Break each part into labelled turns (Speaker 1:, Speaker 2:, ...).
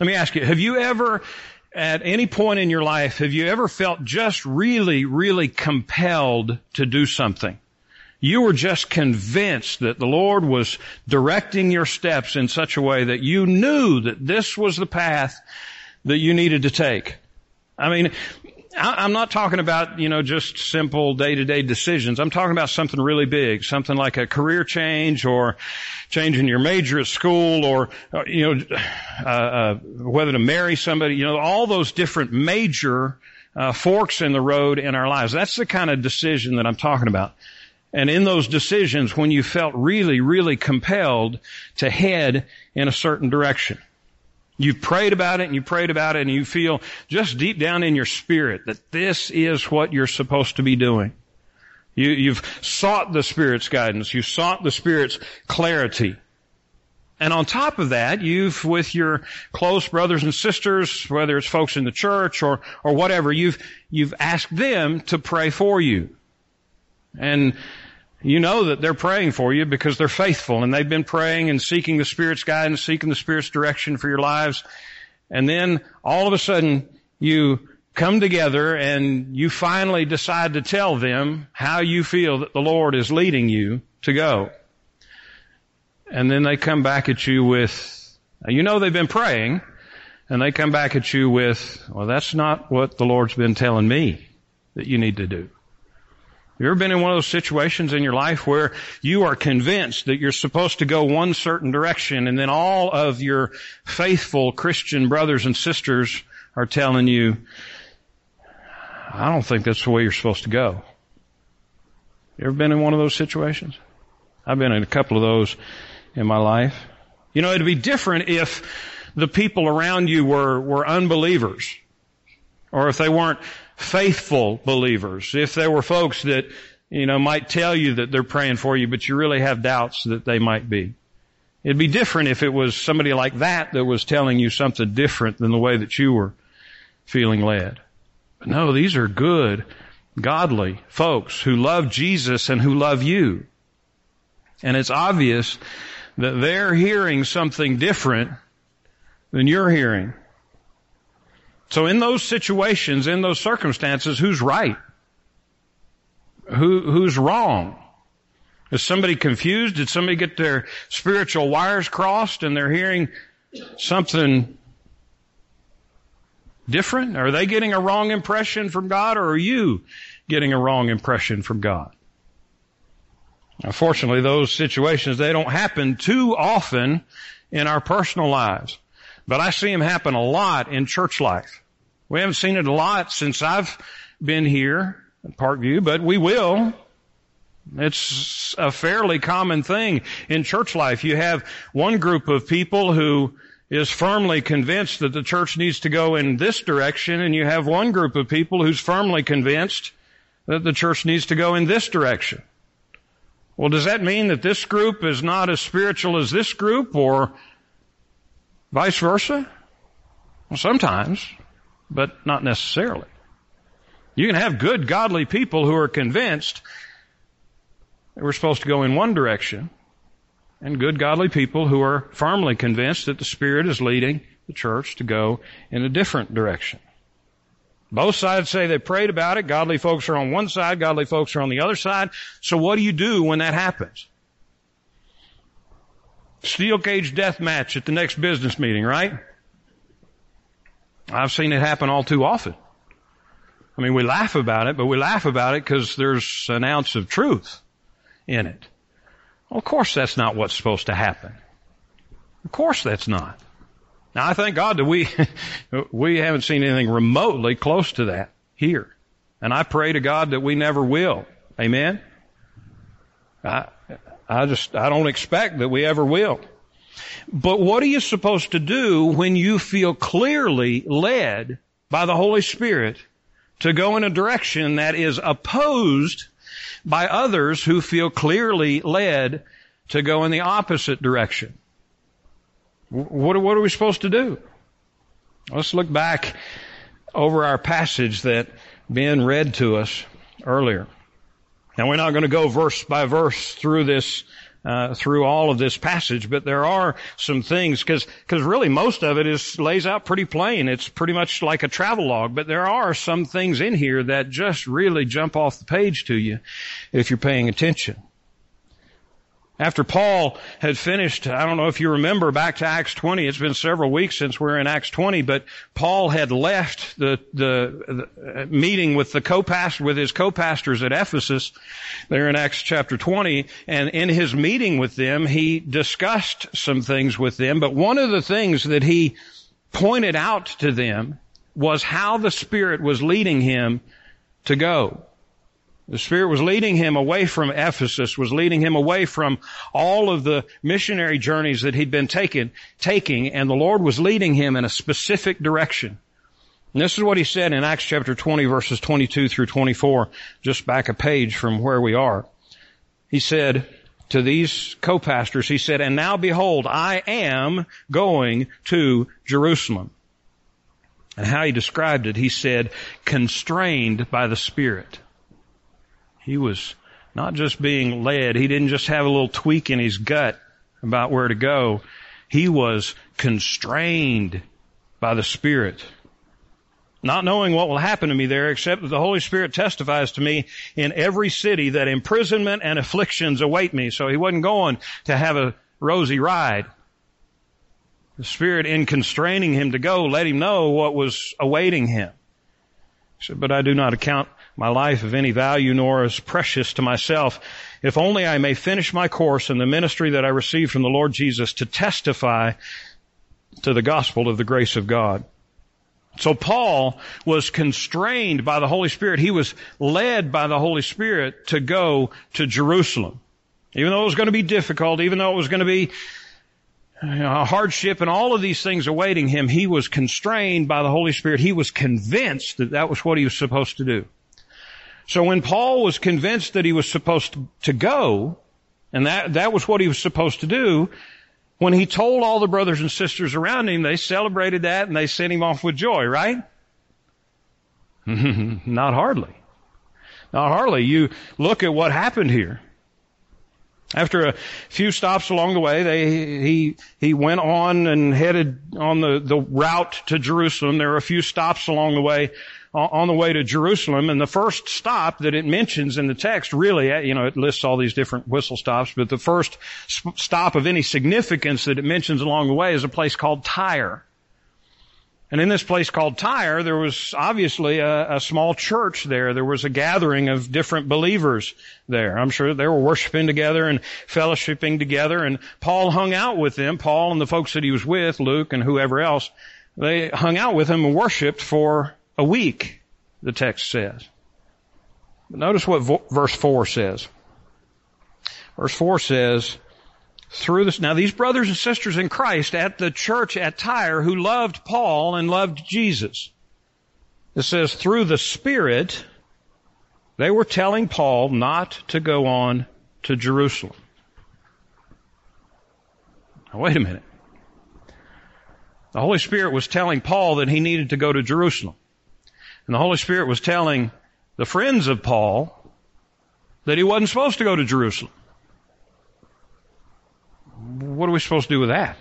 Speaker 1: Let me ask you, have you ever, at any point in your life, have you ever felt just really, really compelled to do something? You were just convinced that the Lord was directing your steps in such a way that you knew that this was the path that you needed to take. I mean, I'm not talking about, you know, just simple day-to-day decisions. I'm talking about something really big, something like a career change or changing your major at school or, uh, you know, uh, uh, whether to marry somebody, you know, all those different major uh, forks in the road in our lives. That's the kind of decision that I'm talking about. And in those decisions, when you felt really, really compelled to head in a certain direction. You've prayed about it and you prayed about it and you feel just deep down in your spirit that this is what you're supposed to be doing. You, you've sought the Spirit's guidance. You've sought the Spirit's clarity. And on top of that, you've, with your close brothers and sisters, whether it's folks in the church or, or whatever, you've, you've asked them to pray for you. And you know that they're praying for you because they're faithful and they've been praying and seeking the Spirit's guidance, seeking the Spirit's direction for your lives. And then all of a sudden you come together and you finally decide to tell them how you feel that the Lord is leading you to go. And then they come back at you with, you know they've been praying, and they come back at you with, well that's not what the Lord's been telling me that you need to do. You ever been in one of those situations in your life where you are convinced that you're supposed to go one certain direction and then all of your faithful Christian brothers and sisters are telling you, I don't think that's the way you're supposed to go. You ever been in one of those situations? I've been in a couple of those in my life. You know, it'd be different if the people around you were, were unbelievers or if they weren't faithful believers. If there were folks that, you know, might tell you that they're praying for you, but you really have doubts that they might be. It'd be different if it was somebody like that that was telling you something different than the way that you were feeling led. But no, these are good, godly folks who love Jesus and who love you. And it's obvious that they're hearing something different than you're hearing. So in those situations, in those circumstances, who's right? Who, who's wrong? Is somebody confused? Did somebody get their spiritual wires crossed and they're hearing something different? Are they getting a wrong impression from God or are you getting a wrong impression from God? Unfortunately, those situations, they don't happen too often in our personal lives. But I see them happen a lot in church life. We haven't seen it a lot since I've been here at Parkview, but we will. It's a fairly common thing in church life. You have one group of people who is firmly convinced that the church needs to go in this direction, and you have one group of people who's firmly convinced that the church needs to go in this direction. Well, does that mean that this group is not as spiritual as this group, or Vice versa? Well, sometimes, but not necessarily. You can have good, godly people who are convinced that we're supposed to go in one direction, and good, godly people who are firmly convinced that the Spirit is leading the church to go in a different direction. Both sides say they prayed about it. Godly folks are on one side, godly folks are on the other side. So what do you do when that happens? Steel cage death match at the next business meeting, right? I've seen it happen all too often. I mean, we laugh about it, but we laugh about it because there's an ounce of truth in it. Well, of course that's not what's supposed to happen. Of course that's not. Now I thank God that we, we haven't seen anything remotely close to that here. And I pray to God that we never will. Amen? I, I just, I don't expect that we ever will. But what are you supposed to do when you feel clearly led by the Holy Spirit to go in a direction that is opposed by others who feel clearly led to go in the opposite direction? What, what are we supposed to do? Let's look back over our passage that Ben read to us earlier. Now we're not going to go verse by verse through this uh, through all of this passage, but there are some things because because really most of it is lays out pretty plain. It's pretty much like a travel log, but there are some things in here that just really jump off the page to you if you're paying attention. After Paul had finished, I don't know if you remember back to Acts 20, it's been several weeks since we're in Acts 20, but Paul had left the, the, the meeting with the co-pastor, with his co-pastors at Ephesus, there in Acts chapter 20, and in his meeting with them, he discussed some things with them, but one of the things that he pointed out to them was how the Spirit was leading him to go. The Spirit was leading him away from Ephesus, was leading him away from all of the missionary journeys that he'd been taking, taking, and the Lord was leading him in a specific direction. And this is what he said in Acts chapter 20 verses 22 through 24, just back a page from where we are. He said to these co-pastors, he said, and now behold, I am going to Jerusalem. And how he described it, he said, constrained by the Spirit. He was not just being led. He didn't just have a little tweak in his gut about where to go. He was constrained by the Spirit. Not knowing what will happen to me there, except that the Holy Spirit testifies to me in every city that imprisonment and afflictions await me. So he wasn't going to have a rosy ride. The Spirit, in constraining him to go, let him know what was awaiting him. He said, but I do not account my life of any value nor as precious to myself, if only I may finish my course in the ministry that I received from the Lord Jesus to testify to the gospel of the grace of God. So Paul was constrained by the Holy Spirit. He was led by the Holy Spirit to go to Jerusalem. Even though it was going to be difficult, even though it was going to be a hardship and all of these things awaiting him, he was constrained by the Holy Spirit. He was convinced that that was what he was supposed to do. So when Paul was convinced that he was supposed to go, and that, that was what he was supposed to do, when he told all the brothers and sisters around him, they celebrated that and they sent him off with joy, right? Not hardly. Not hardly. You look at what happened here. After a few stops along the way, they, he, he went on and headed on the, the route to Jerusalem. There were a few stops along the way on the way to Jerusalem. And the first stop that it mentions in the text really, you know, it lists all these different whistle stops, but the first stop of any significance that it mentions along the way is a place called Tyre. And in this place called Tyre, there was obviously a, a, small church there. There was a gathering of different believers there. I'm sure they were worshiping together and fellowshipping together. And Paul hung out with them. Paul and the folks that he was with, Luke and whoever else, they hung out with him and worshiped for a week, the text says. But notice what vo- verse 4 says. Verse 4 says, through this, now these brothers and sisters in Christ at the church at Tyre who loved Paul and loved Jesus. It says, through the Spirit, they were telling Paul not to go on to Jerusalem. Now wait a minute. The Holy Spirit was telling Paul that he needed to go to Jerusalem. And the Holy Spirit was telling the friends of Paul that he wasn't supposed to go to Jerusalem. What are we supposed to do with that?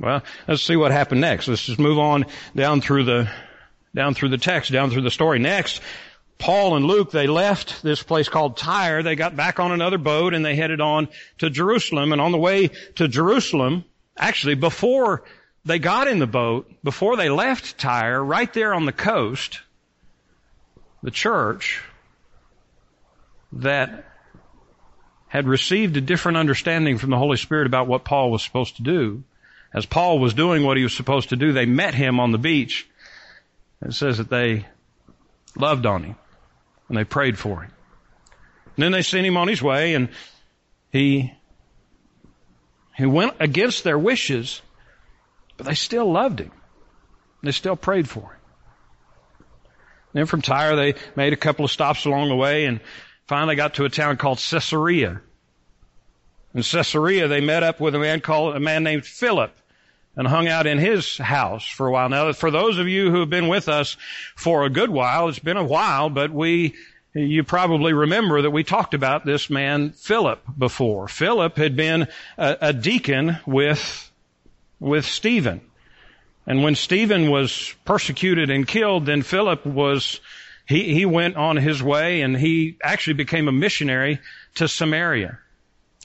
Speaker 1: Well, let's see what happened next. Let's just move on down through the, down through the text, down through the story. Next, Paul and Luke, they left this place called Tyre. They got back on another boat and they headed on to Jerusalem. And on the way to Jerusalem, actually before they got in the boat before they left Tyre, right there on the coast, the church that had received a different understanding from the Holy Spirit about what Paul was supposed to do. As Paul was doing what he was supposed to do, they met him on the beach. It says that they loved on him and they prayed for him. And then they sent him on his way and he, he went against their wishes but they still loved him. They still prayed for him. Then from Tyre, they made a couple of stops along the way and finally got to a town called Caesarea. In Caesarea, they met up with a man called, a man named Philip and hung out in his house for a while. Now, for those of you who have been with us for a good while, it's been a while, but we you probably remember that we talked about this man Philip before. Philip had been a, a deacon with, with Stephen. And when Stephen was persecuted and killed, then Philip was, he, he went on his way and he actually became a missionary to Samaria.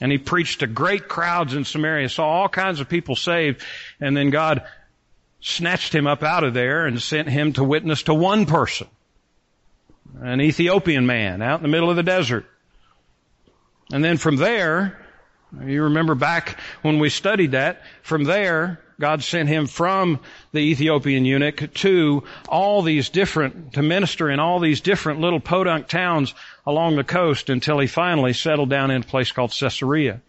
Speaker 1: And he preached to great crowds in Samaria, saw all kinds of people saved, and then God snatched him up out of there and sent him to witness to one person. An Ethiopian man out in the middle of the desert. And then from there, you remember back when we studied that, from there, God sent him from the Ethiopian eunuch to all these different, to minister in all these different little podunk towns along the coast until he finally settled down in a place called Caesarea.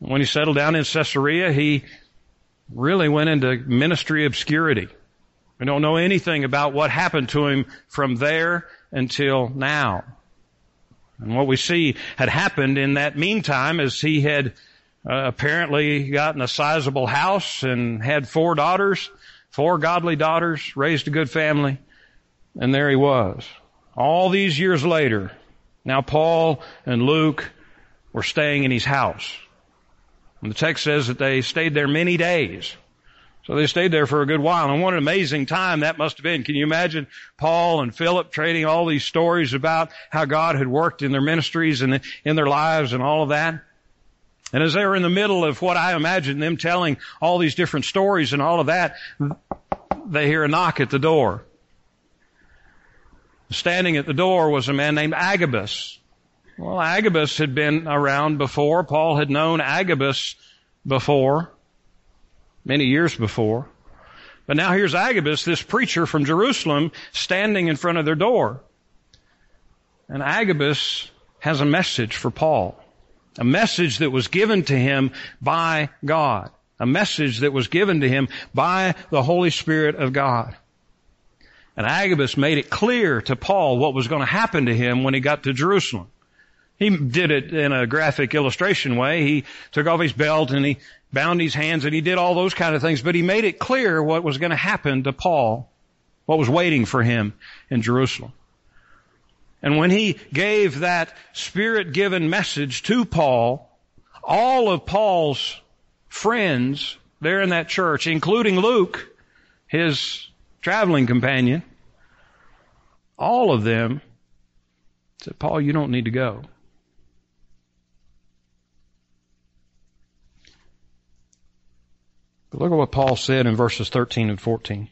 Speaker 1: When he settled down in Caesarea, he really went into ministry obscurity. We don't know anything about what happened to him from there until now. And what we see had happened in that meantime is he had uh, apparently gotten a sizable house and had four daughters, four godly daughters, raised a good family, and there he was. All these years later, now Paul and Luke were staying in his house. And the text says that they stayed there many days. So they stayed there for a good while. And what an amazing time that must have been. Can you imagine Paul and Philip trading all these stories about how God had worked in their ministries and in their lives and all of that? And as they were in the middle of what I imagine them telling all these different stories and all of that, they hear a knock at the door. Standing at the door was a man named Agabus. Well, Agabus had been around before. Paul had known Agabus before, many years before. But now here's Agabus, this preacher from Jerusalem, standing in front of their door. And Agabus has a message for Paul. A message that was given to him by God. A message that was given to him by the Holy Spirit of God. And Agabus made it clear to Paul what was going to happen to him when he got to Jerusalem. He did it in a graphic illustration way. He took off his belt and he bound his hands and he did all those kind of things, but he made it clear what was going to happen to Paul, what was waiting for him in Jerusalem. And when he gave that spirit given message to Paul, all of Paul's friends there in that church, including Luke, his traveling companion, all of them said, Paul, you don't need to go. But look at what Paul said in verses 13 and 14.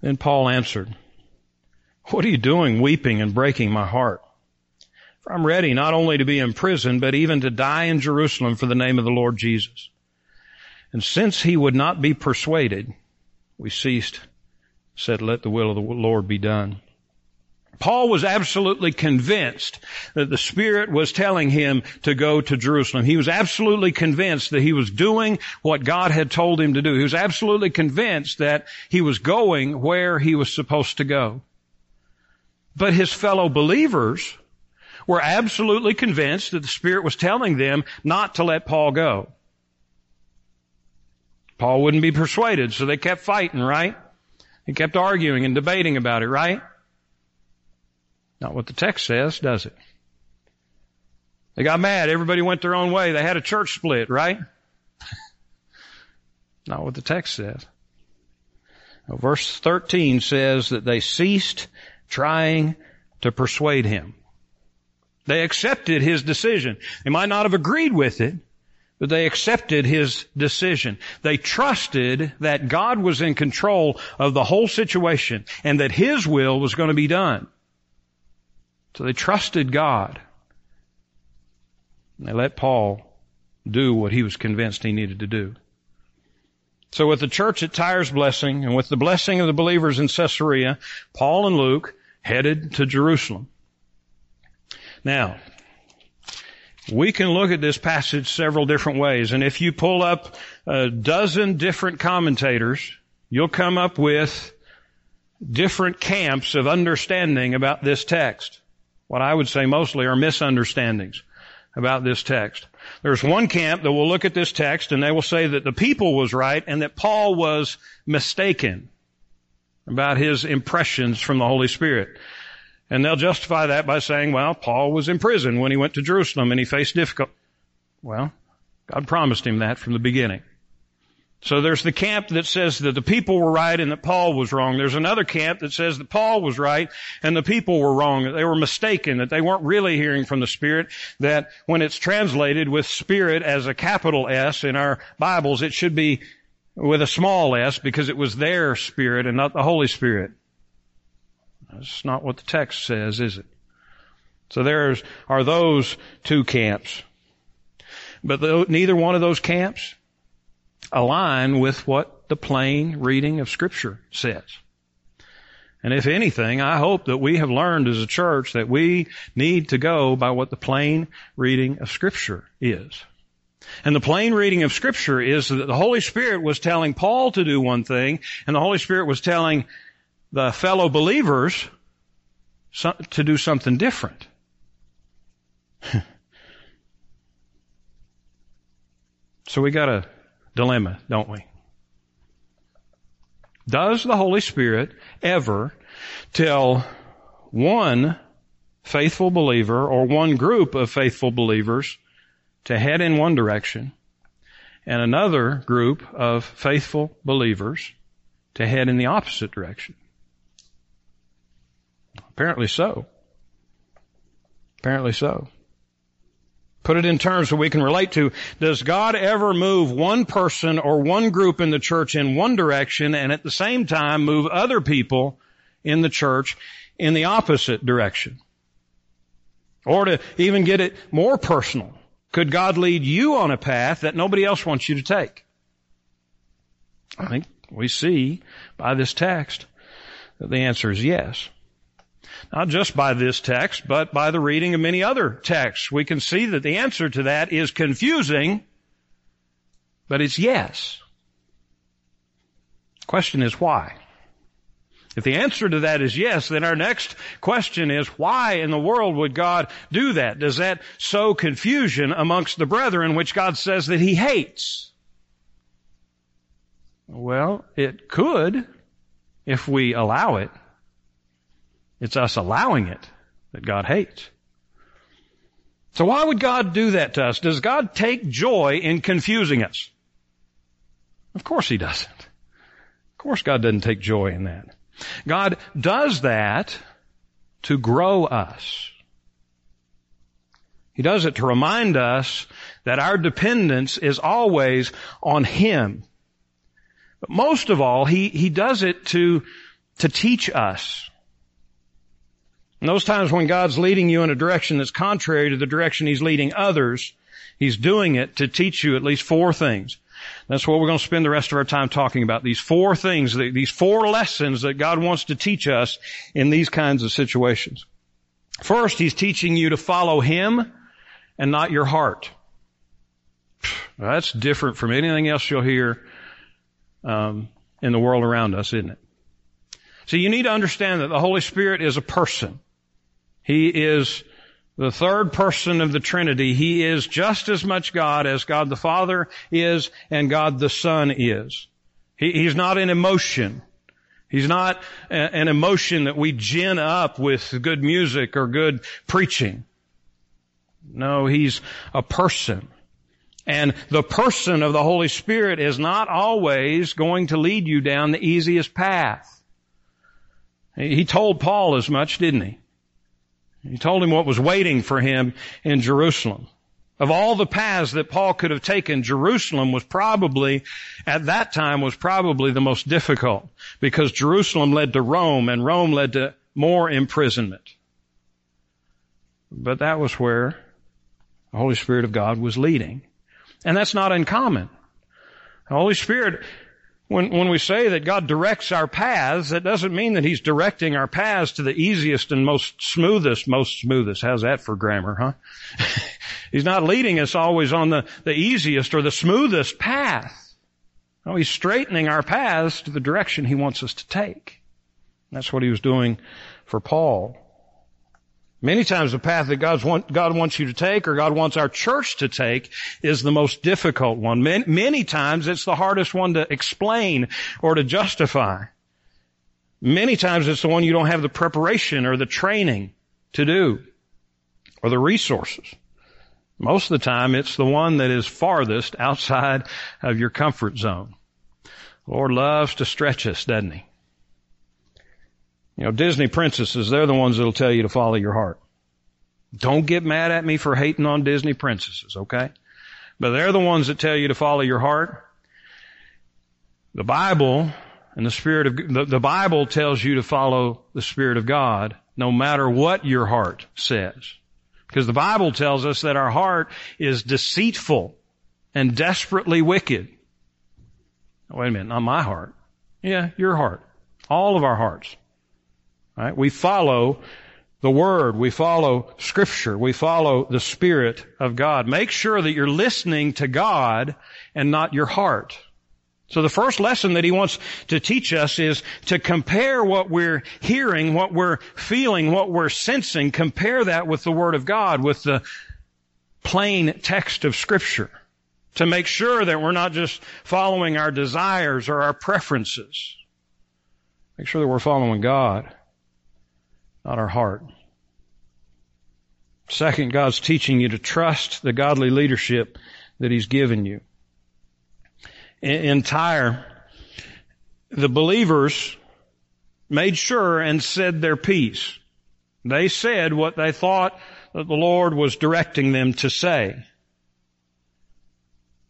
Speaker 1: Then Paul answered, What are you doing weeping and breaking my heart? For I'm ready not only to be imprisoned, but even to die in Jerusalem for the name of the Lord Jesus. And since he would not be persuaded, we ceased, said, Let the will of the Lord be done. Paul was absolutely convinced that the Spirit was telling him to go to Jerusalem. He was absolutely convinced that he was doing what God had told him to do. He was absolutely convinced that he was going where he was supposed to go. But his fellow believers were absolutely convinced that the Spirit was telling them not to let Paul go. Paul wouldn't be persuaded, so they kept fighting, right? They kept arguing and debating about it, right? Not what the text says, does it? They got mad. Everybody went their own way. They had a church split, right? Not what the text says. Now, verse 13 says that they ceased trying to persuade him. They accepted his decision. They might not have agreed with it, but they accepted his decision. They trusted that God was in control of the whole situation and that his will was going to be done. So they trusted God. And They let Paul do what he was convinced he needed to do. So with the church at Tyre's blessing and with the blessing of the believers in Caesarea, Paul and Luke headed to Jerusalem. Now, we can look at this passage several different ways, and if you pull up a dozen different commentators, you'll come up with different camps of understanding about this text what I would say mostly are misunderstandings about this text. There's one camp that will look at this text and they will say that the people was right and that Paul was mistaken. about his impressions from the Holy Spirit. And they'll justify that by saying, well, Paul was in prison when he went to Jerusalem and he faced difficulty. Well, God promised him that from the beginning. So there's the camp that says that the people were right and that Paul was wrong. There's another camp that says that Paul was right and the people were wrong, that they were mistaken, that they weren't really hearing from the Spirit, that when it's translated with Spirit as a capital S in our Bibles, it should be with a small s because it was their Spirit and not the Holy Spirit. That's not what the text says, is it? So there are those two camps. But neither one of those camps align with what the plain reading of scripture says. And if anything, I hope that we have learned as a church that we need to go by what the plain reading of scripture is. And the plain reading of scripture is that the Holy Spirit was telling Paul to do one thing, and the Holy Spirit was telling the fellow believers to do something different. so we got a dilemma, don't we? Does the Holy Spirit ever tell one faithful believer or one group of faithful believers to head in one direction and another group of faithful believers to head in the opposite direction? Apparently so. Apparently so. Put it in terms that we can relate to. Does God ever move one person or one group in the church in one direction and at the same time move other people in the church in the opposite direction? Or to even get it more personal, could God lead you on a path that nobody else wants you to take? I think we see by this text that the answer is yes. Not just by this text, but by the reading of many other texts. We can see that the answer to that is confusing, but it's yes. Question is why? If the answer to that is yes, then our next question is why in the world would God do that? Does that sow confusion amongst the brethren which God says that He hates? Well, it could if we allow it. It's us allowing it that God hates. So why would God do that to us? Does God take joy in confusing us? Of course He doesn't. Of course God doesn't take joy in that. God does that to grow us. He does it to remind us that our dependence is always on Him. But most of all, He, He does it to, to teach us. And those times when God's leading you in a direction that's contrary to the direction He's leading others, He's doing it to teach you at least four things. That's what we're going to spend the rest of our time talking about. These four things, these four lessons that God wants to teach us in these kinds of situations. First, He's teaching you to follow Him and not your heart. That's different from anything else you'll hear um, in the world around us, isn't it? So you need to understand that the Holy Spirit is a person. He is the third person of the Trinity. He is just as much God as God the Father is and God the Son is. He, he's not an emotion. He's not a, an emotion that we gin up with good music or good preaching. No, he's a person. And the person of the Holy Spirit is not always going to lead you down the easiest path. He told Paul as much, didn't he? He told him what was waiting for him in Jerusalem. Of all the paths that Paul could have taken, Jerusalem was probably, at that time, was probably the most difficult because Jerusalem led to Rome and Rome led to more imprisonment. But that was where the Holy Spirit of God was leading. And that's not uncommon. The Holy Spirit when, when we say that God directs our paths, that doesn't mean that He's directing our paths to the easiest and most smoothest, most smoothest. How's that for grammar, huh? he's not leading us always on the, the easiest or the smoothest path. No, He's straightening our paths to the direction He wants us to take. That's what He was doing for Paul. Many times the path that God's want, God wants you to take or God wants our church to take is the most difficult one. Many, many times it's the hardest one to explain or to justify. Many times it's the one you don't have the preparation or the training to do or the resources. Most of the time it's the one that is farthest outside of your comfort zone. The Lord loves to stretch us, doesn't he? You know, Disney princesses, they're the ones that'll tell you to follow your heart. Don't get mad at me for hating on Disney princesses, okay? But they're the ones that tell you to follow your heart. The Bible and the Spirit of, the, the Bible tells you to follow the Spirit of God no matter what your heart says. Because the Bible tells us that our heart is deceitful and desperately wicked. Wait a minute, not my heart. Yeah, your heart. All of our hearts. Right? We follow the Word. We follow Scripture. We follow the Spirit of God. Make sure that you're listening to God and not your heart. So the first lesson that he wants to teach us is to compare what we're hearing, what we're feeling, what we're sensing, compare that with the Word of God, with the plain text of Scripture. To make sure that we're not just following our desires or our preferences. Make sure that we're following God not our heart. Second, God's teaching you to trust the godly leadership that He's given you. In Tyre, the believers made sure and said their piece. They said what they thought that the Lord was directing them to say.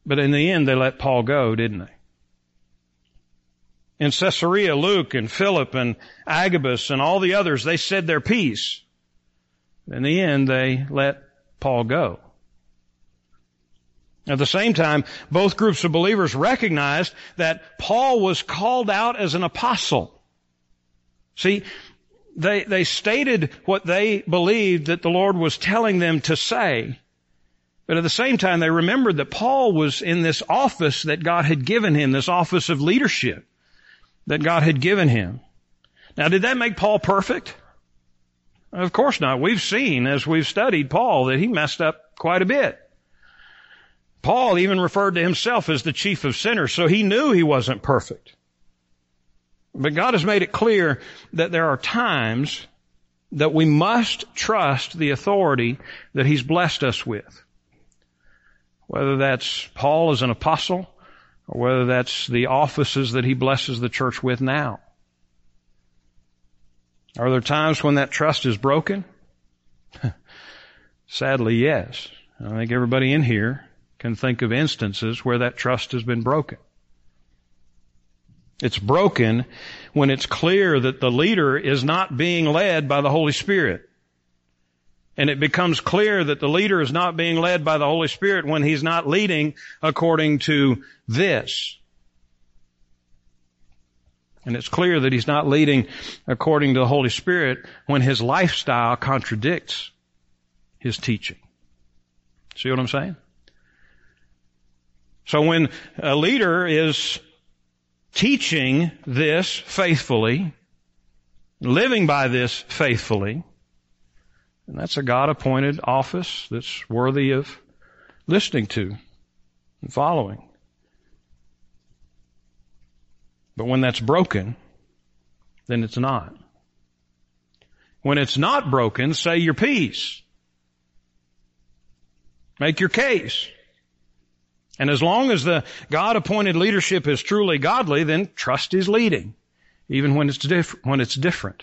Speaker 1: But in the end, they let Paul go, didn't they? In Caesarea, Luke and Philip and Agabus and all the others, they said their piece. In the end, they let Paul go. At the same time, both groups of believers recognized that Paul was called out as an apostle. See, they, they stated what they believed that the Lord was telling them to say. But at the same time, they remembered that Paul was in this office that God had given him, this office of leadership that God had given him. Now, did that make Paul perfect? Of course not. We've seen as we've studied Paul that he messed up quite a bit. Paul even referred to himself as the chief of sinners, so he knew he wasn't perfect. But God has made it clear that there are times that we must trust the authority that he's blessed us with. Whether that's Paul as an apostle, or whether that's the offices that he blesses the church with now. Are there times when that trust is broken? Sadly, yes. I think everybody in here can think of instances where that trust has been broken. It's broken when it's clear that the leader is not being led by the Holy Spirit. And it becomes clear that the leader is not being led by the Holy Spirit when he's not leading according to this. And it's clear that he's not leading according to the Holy Spirit when his lifestyle contradicts his teaching. See what I'm saying? So when a leader is teaching this faithfully, living by this faithfully, and that's a God appointed office that's worthy of listening to and following. But when that's broken, then it's not. When it's not broken, say your piece. Make your case. And as long as the God appointed leadership is truly godly, then trust His leading, even when it's, diff- when it's different.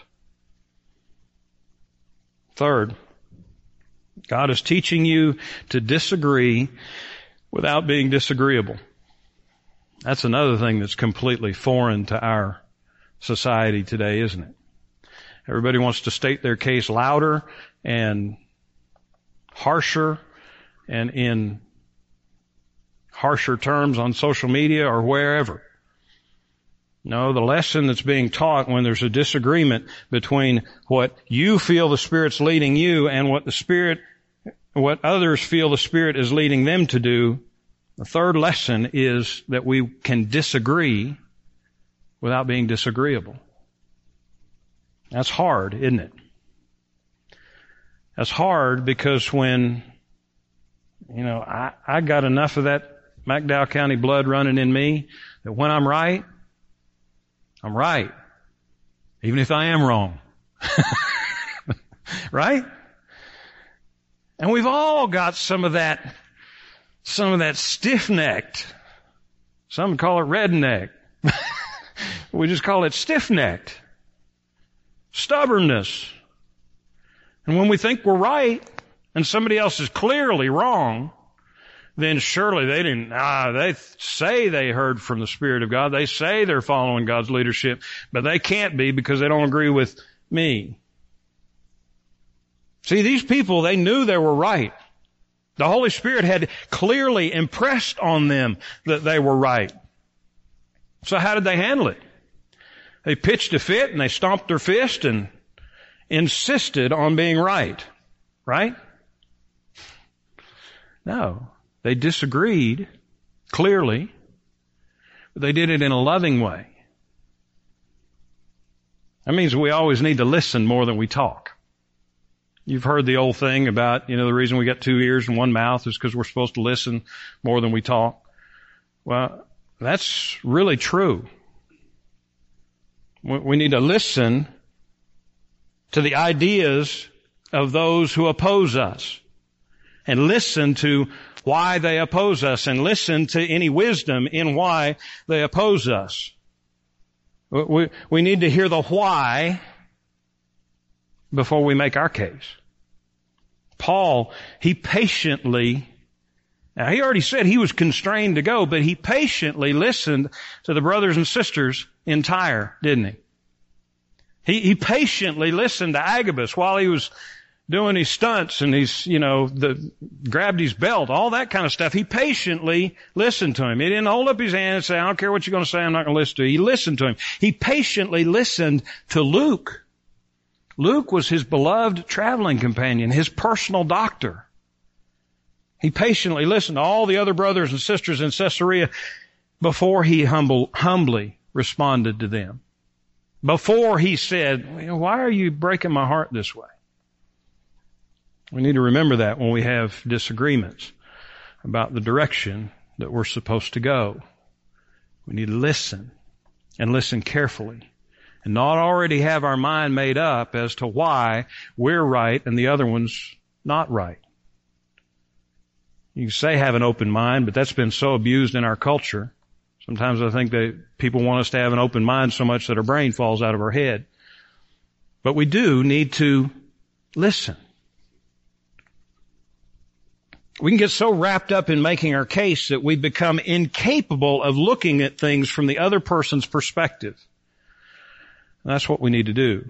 Speaker 1: Third, God is teaching you to disagree without being disagreeable. That's another thing that's completely foreign to our society today, isn't it? Everybody wants to state their case louder and harsher and in harsher terms on social media or wherever. No, the lesson that's being taught when there's a disagreement between what you feel the Spirit's leading you and what the Spirit, what others feel the Spirit is leading them to do, the third lesson is that we can disagree without being disagreeable. That's hard, isn't it? That's hard because when, you know, I, I got enough of that McDowell County blood running in me that when I'm right, I'm right. Even if I am wrong. right? And we've all got some of that, some of that stiff-necked. Some call it redneck. we just call it stiff-necked. Stubbornness. And when we think we're right and somebody else is clearly wrong, then surely they didn't, ah, they say they heard from the Spirit of God. They say they're following God's leadership, but they can't be because they don't agree with me. See, these people, they knew they were right. The Holy Spirit had clearly impressed on them that they were right. So how did they handle it? They pitched a fit and they stomped their fist and insisted on being right. Right? No. They disagreed, clearly, but they did it in a loving way. That means we always need to listen more than we talk. You've heard the old thing about, you know, the reason we got two ears and one mouth is because we're supposed to listen more than we talk. Well, that's really true. We need to listen to the ideas of those who oppose us and listen to why they oppose us and listen to any wisdom in why they oppose us. We, we need to hear the why before we make our case. Paul, he patiently, now he already said he was constrained to go, but he patiently listened to the brothers and sisters in Tyre, didn't he? He, he patiently listened to Agabus while he was doing his stunts and he's, you know, the, grabbed his belt, all that kind of stuff. He patiently listened to him. He didn't hold up his hand and say, I don't care what you're going to say, I'm not going to listen to you. He listened to him. He patiently listened to Luke. Luke was his beloved traveling companion, his personal doctor. He patiently listened to all the other brothers and sisters in Caesarea before he humble, humbly responded to them. Before he said, why are you breaking my heart this way? We need to remember that when we have disagreements about the direction that we're supposed to go. We need to listen and listen carefully and not already have our mind made up as to why we're right and the other one's not right. You say have an open mind, but that's been so abused in our culture. Sometimes I think that people want us to have an open mind so much that our brain falls out of our head. But we do need to listen. We can get so wrapped up in making our case that we become incapable of looking at things from the other person's perspective. And that's what we need to do.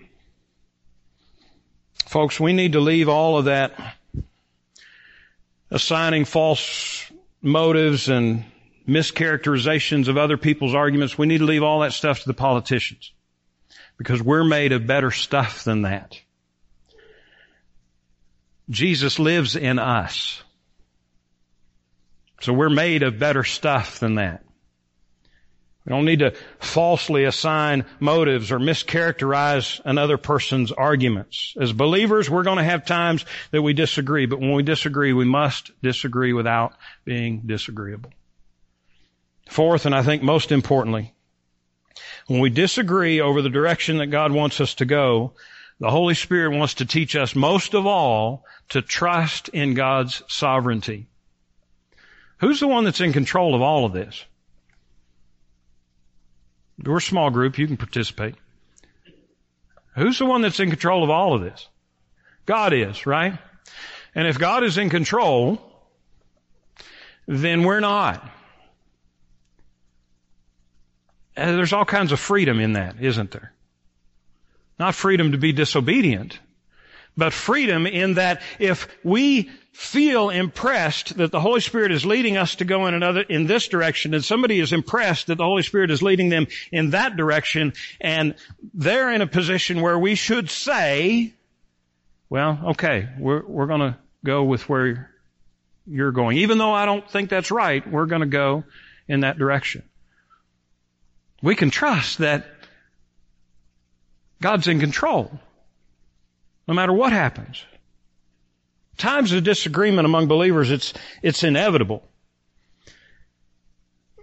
Speaker 1: Folks, we need to leave all of that assigning false motives and mischaracterizations of other people's arguments. We need to leave all that stuff to the politicians because we're made of better stuff than that. Jesus lives in us. So we're made of better stuff than that. We don't need to falsely assign motives or mischaracterize another person's arguments. As believers, we're going to have times that we disagree, but when we disagree, we must disagree without being disagreeable. Fourth, and I think most importantly, when we disagree over the direction that God wants us to go, the Holy Spirit wants to teach us most of all to trust in God's sovereignty. Who's the one that's in control of all of this? We're a small group. You can participate. Who's the one that's in control of all of this? God is, right? And if God is in control, then we're not. And there's all kinds of freedom in that, isn't there? Not freedom to be disobedient, but freedom in that if we feel impressed that the Holy Spirit is leading us to go in another, in this direction, and somebody is impressed that the Holy Spirit is leading them in that direction, and they're in a position where we should say, well, okay, we're, we're gonna go with where you're going. Even though I don't think that's right, we're gonna go in that direction. We can trust that God's in control no matter what happens. Times of disagreement among believers, it's, it's inevitable.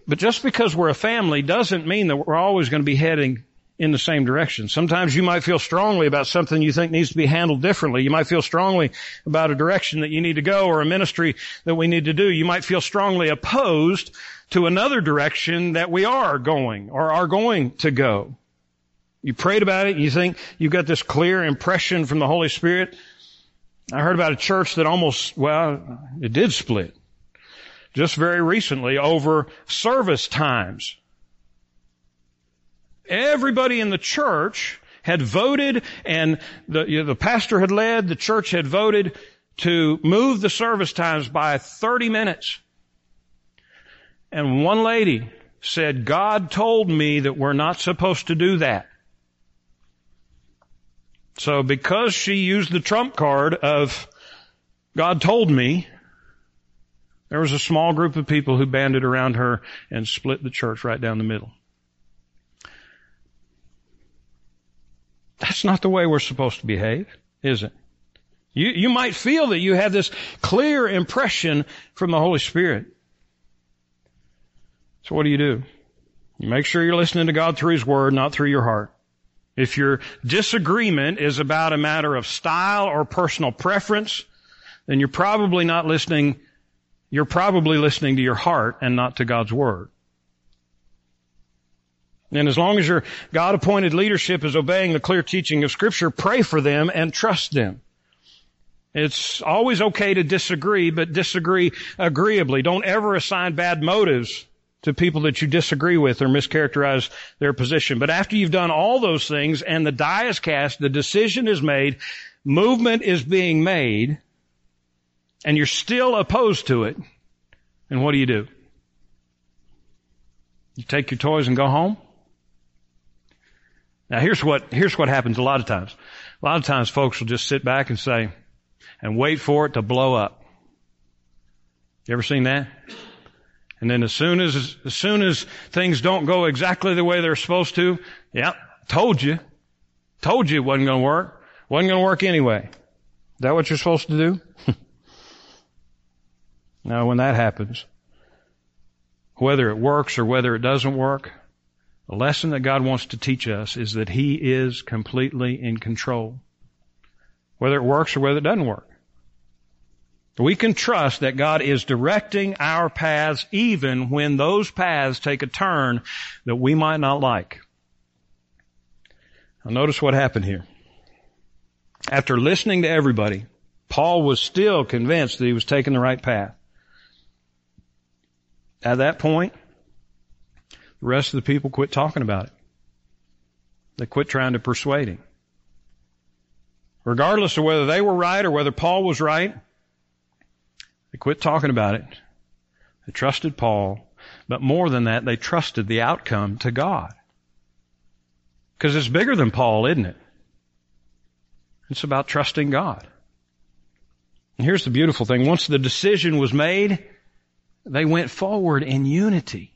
Speaker 1: But just because we're a family doesn't mean that we're always going to be heading in the same direction. Sometimes you might feel strongly about something you think needs to be handled differently. You might feel strongly about a direction that you need to go or a ministry that we need to do. You might feel strongly opposed to another direction that we are going or are going to go. You prayed about it. You think you've got this clear impression from the Holy Spirit. I heard about a church that almost, well, it did split just very recently over service times. Everybody in the church had voted and the, you know, the pastor had led, the church had voted to move the service times by 30 minutes. And one lady said, God told me that we're not supposed to do that. So because she used the trump card of God told me, there was a small group of people who banded around her and split the church right down the middle. That's not the way we're supposed to behave, is it? You, you might feel that you have this clear impression from the Holy Spirit. So what do you do? You make sure you're listening to God through His Word, not through your heart. If your disagreement is about a matter of style or personal preference, then you're probably not listening, you're probably listening to your heart and not to God's Word. And as long as your God appointed leadership is obeying the clear teaching of scripture, pray for them and trust them. It's always okay to disagree, but disagree agreeably. Don't ever assign bad motives to people that you disagree with or mischaracterize their position. But after you've done all those things and the die is cast, the decision is made, movement is being made, and you're still opposed to it, and what do you do? You take your toys and go home? Now here's what, here's what happens a lot of times. A lot of times folks will just sit back and say, and wait for it to blow up. You ever seen that? And then as soon as, as soon as things don't go exactly the way they're supposed to, yeah, told you. Told you it wasn't going to work. Wasn't going to work anyway. Is that what you're supposed to do? now when that happens, whether it works or whether it doesn't work, the lesson that God wants to teach us is that He is completely in control. Whether it works or whether it doesn't work. We can trust that God is directing our paths even when those paths take a turn that we might not like. Now notice what happened here. After listening to everybody, Paul was still convinced that he was taking the right path. At that point, the rest of the people quit talking about it. They quit trying to persuade him. Regardless of whether they were right or whether Paul was right, they quit talking about it. They trusted Paul, but more than that, they trusted the outcome to God. Because it's bigger than Paul, isn't it? It's about trusting God. And here's the beautiful thing. Once the decision was made, they went forward in unity.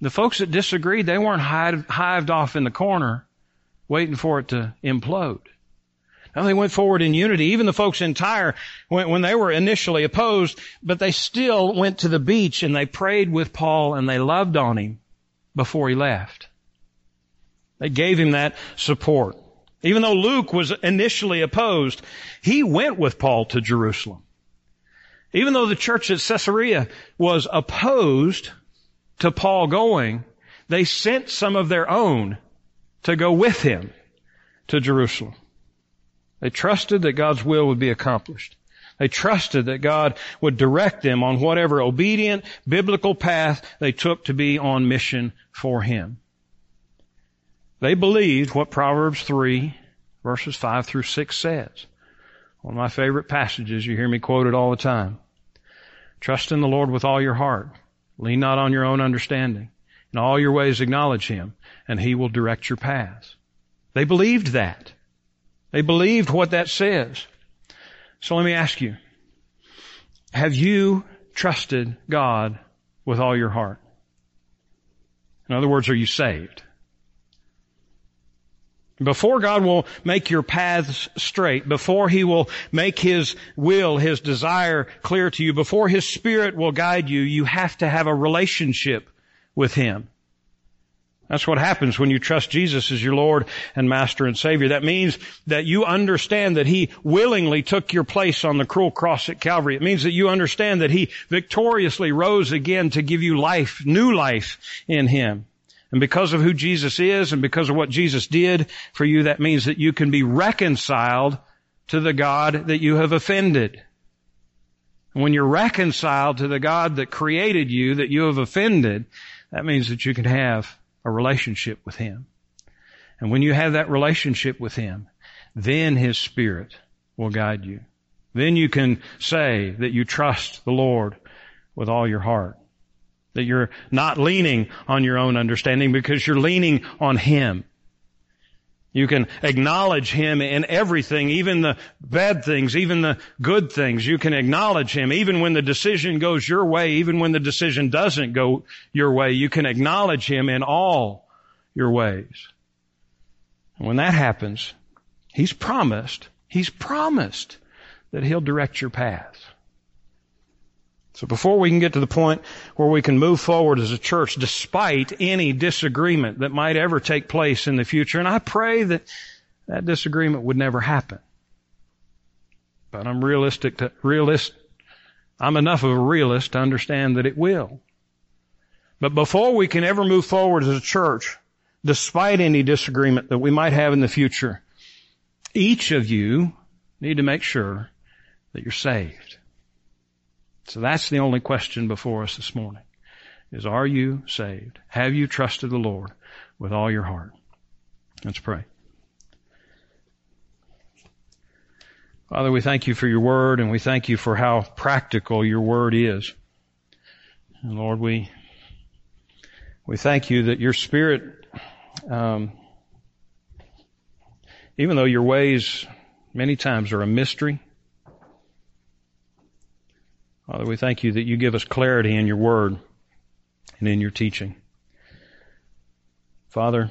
Speaker 1: The folks that disagreed, they weren't hived off in the corner waiting for it to implode. Now they went forward in unity. Even the folks in Tyre, when, when, they were initially opposed, but they still went to the beach and they prayed with Paul and they loved on him before he left. They gave him that support. Even though Luke was initially opposed, he went with Paul to Jerusalem. Even though the church at Caesarea was opposed, to Paul going, they sent some of their own to go with him to Jerusalem. They trusted that God's will would be accomplished. They trusted that God would direct them on whatever obedient biblical path they took to be on mission for Him. They believed what Proverbs 3 verses 5 through 6 says. One of my favorite passages, you hear me quote it all the time. Trust in the Lord with all your heart Lean not on your own understanding. In all your ways acknowledge Him, and He will direct your paths. They believed that. They believed what that says. So let me ask you, have you trusted God with all your heart? In other words, are you saved? Before God will make your paths straight, before He will make His will, His desire clear to you, before His Spirit will guide you, you have to have a relationship with Him. That's what happens when you trust Jesus as your Lord and Master and Savior. That means that you understand that He willingly took your place on the cruel cross at Calvary. It means that you understand that He victoriously rose again to give you life, new life in Him. And because of who Jesus is and because of what Jesus did for you, that means that you can be reconciled to the God that you have offended. And when you're reconciled to the God that created you, that you have offended, that means that you can have a relationship with Him. And when you have that relationship with Him, then His Spirit will guide you. Then you can say that you trust the Lord with all your heart. That you're not leaning on your own understanding because you're leaning on Him. You can acknowledge Him in everything, even the bad things, even the good things. You can acknowledge Him even when the decision goes your way, even when the decision doesn't go your way. You can acknowledge Him in all your ways. And when that happens, He's promised, He's promised that He'll direct your paths. So before we can get to the point where we can move forward as a church despite any disagreement that might ever take place in the future, and I pray that that disagreement would never happen. But I'm realistic to, realist, I'm enough of a realist to understand that it will. But before we can ever move forward as a church, despite any disagreement that we might have in the future, each of you need to make sure that you're saved. So that's the only question before us this morning is are you saved? Have you trusted the Lord with all your heart? Let's pray. Father, we thank you for your word and we thank you for how practical your word is. And Lord, we, we thank you that your spirit, um, even though your ways many times are a mystery, Father, we thank you that you give us clarity in your word and in your teaching. Father,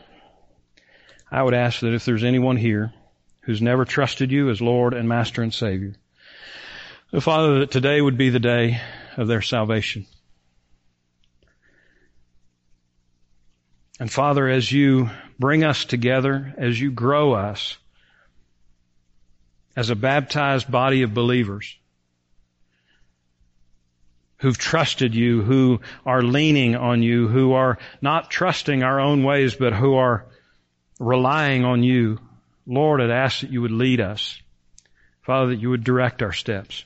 Speaker 1: I would ask that if there's anyone here who's never trusted you as Lord and Master and Savior, that Father, that today would be the day of their salvation. And Father, as you bring us together, as you grow us as a baptized body of believers, who've trusted you, who are leaning on you, who are not trusting our own ways, but who are relying on you. Lord, I'd ask that you would lead us. Father, that you would direct our steps.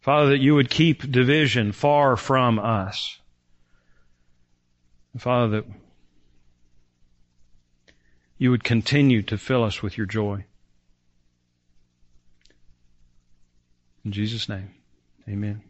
Speaker 1: Father, that you would keep division far from us. Father, that you would continue to fill us with your joy. In Jesus' name, amen.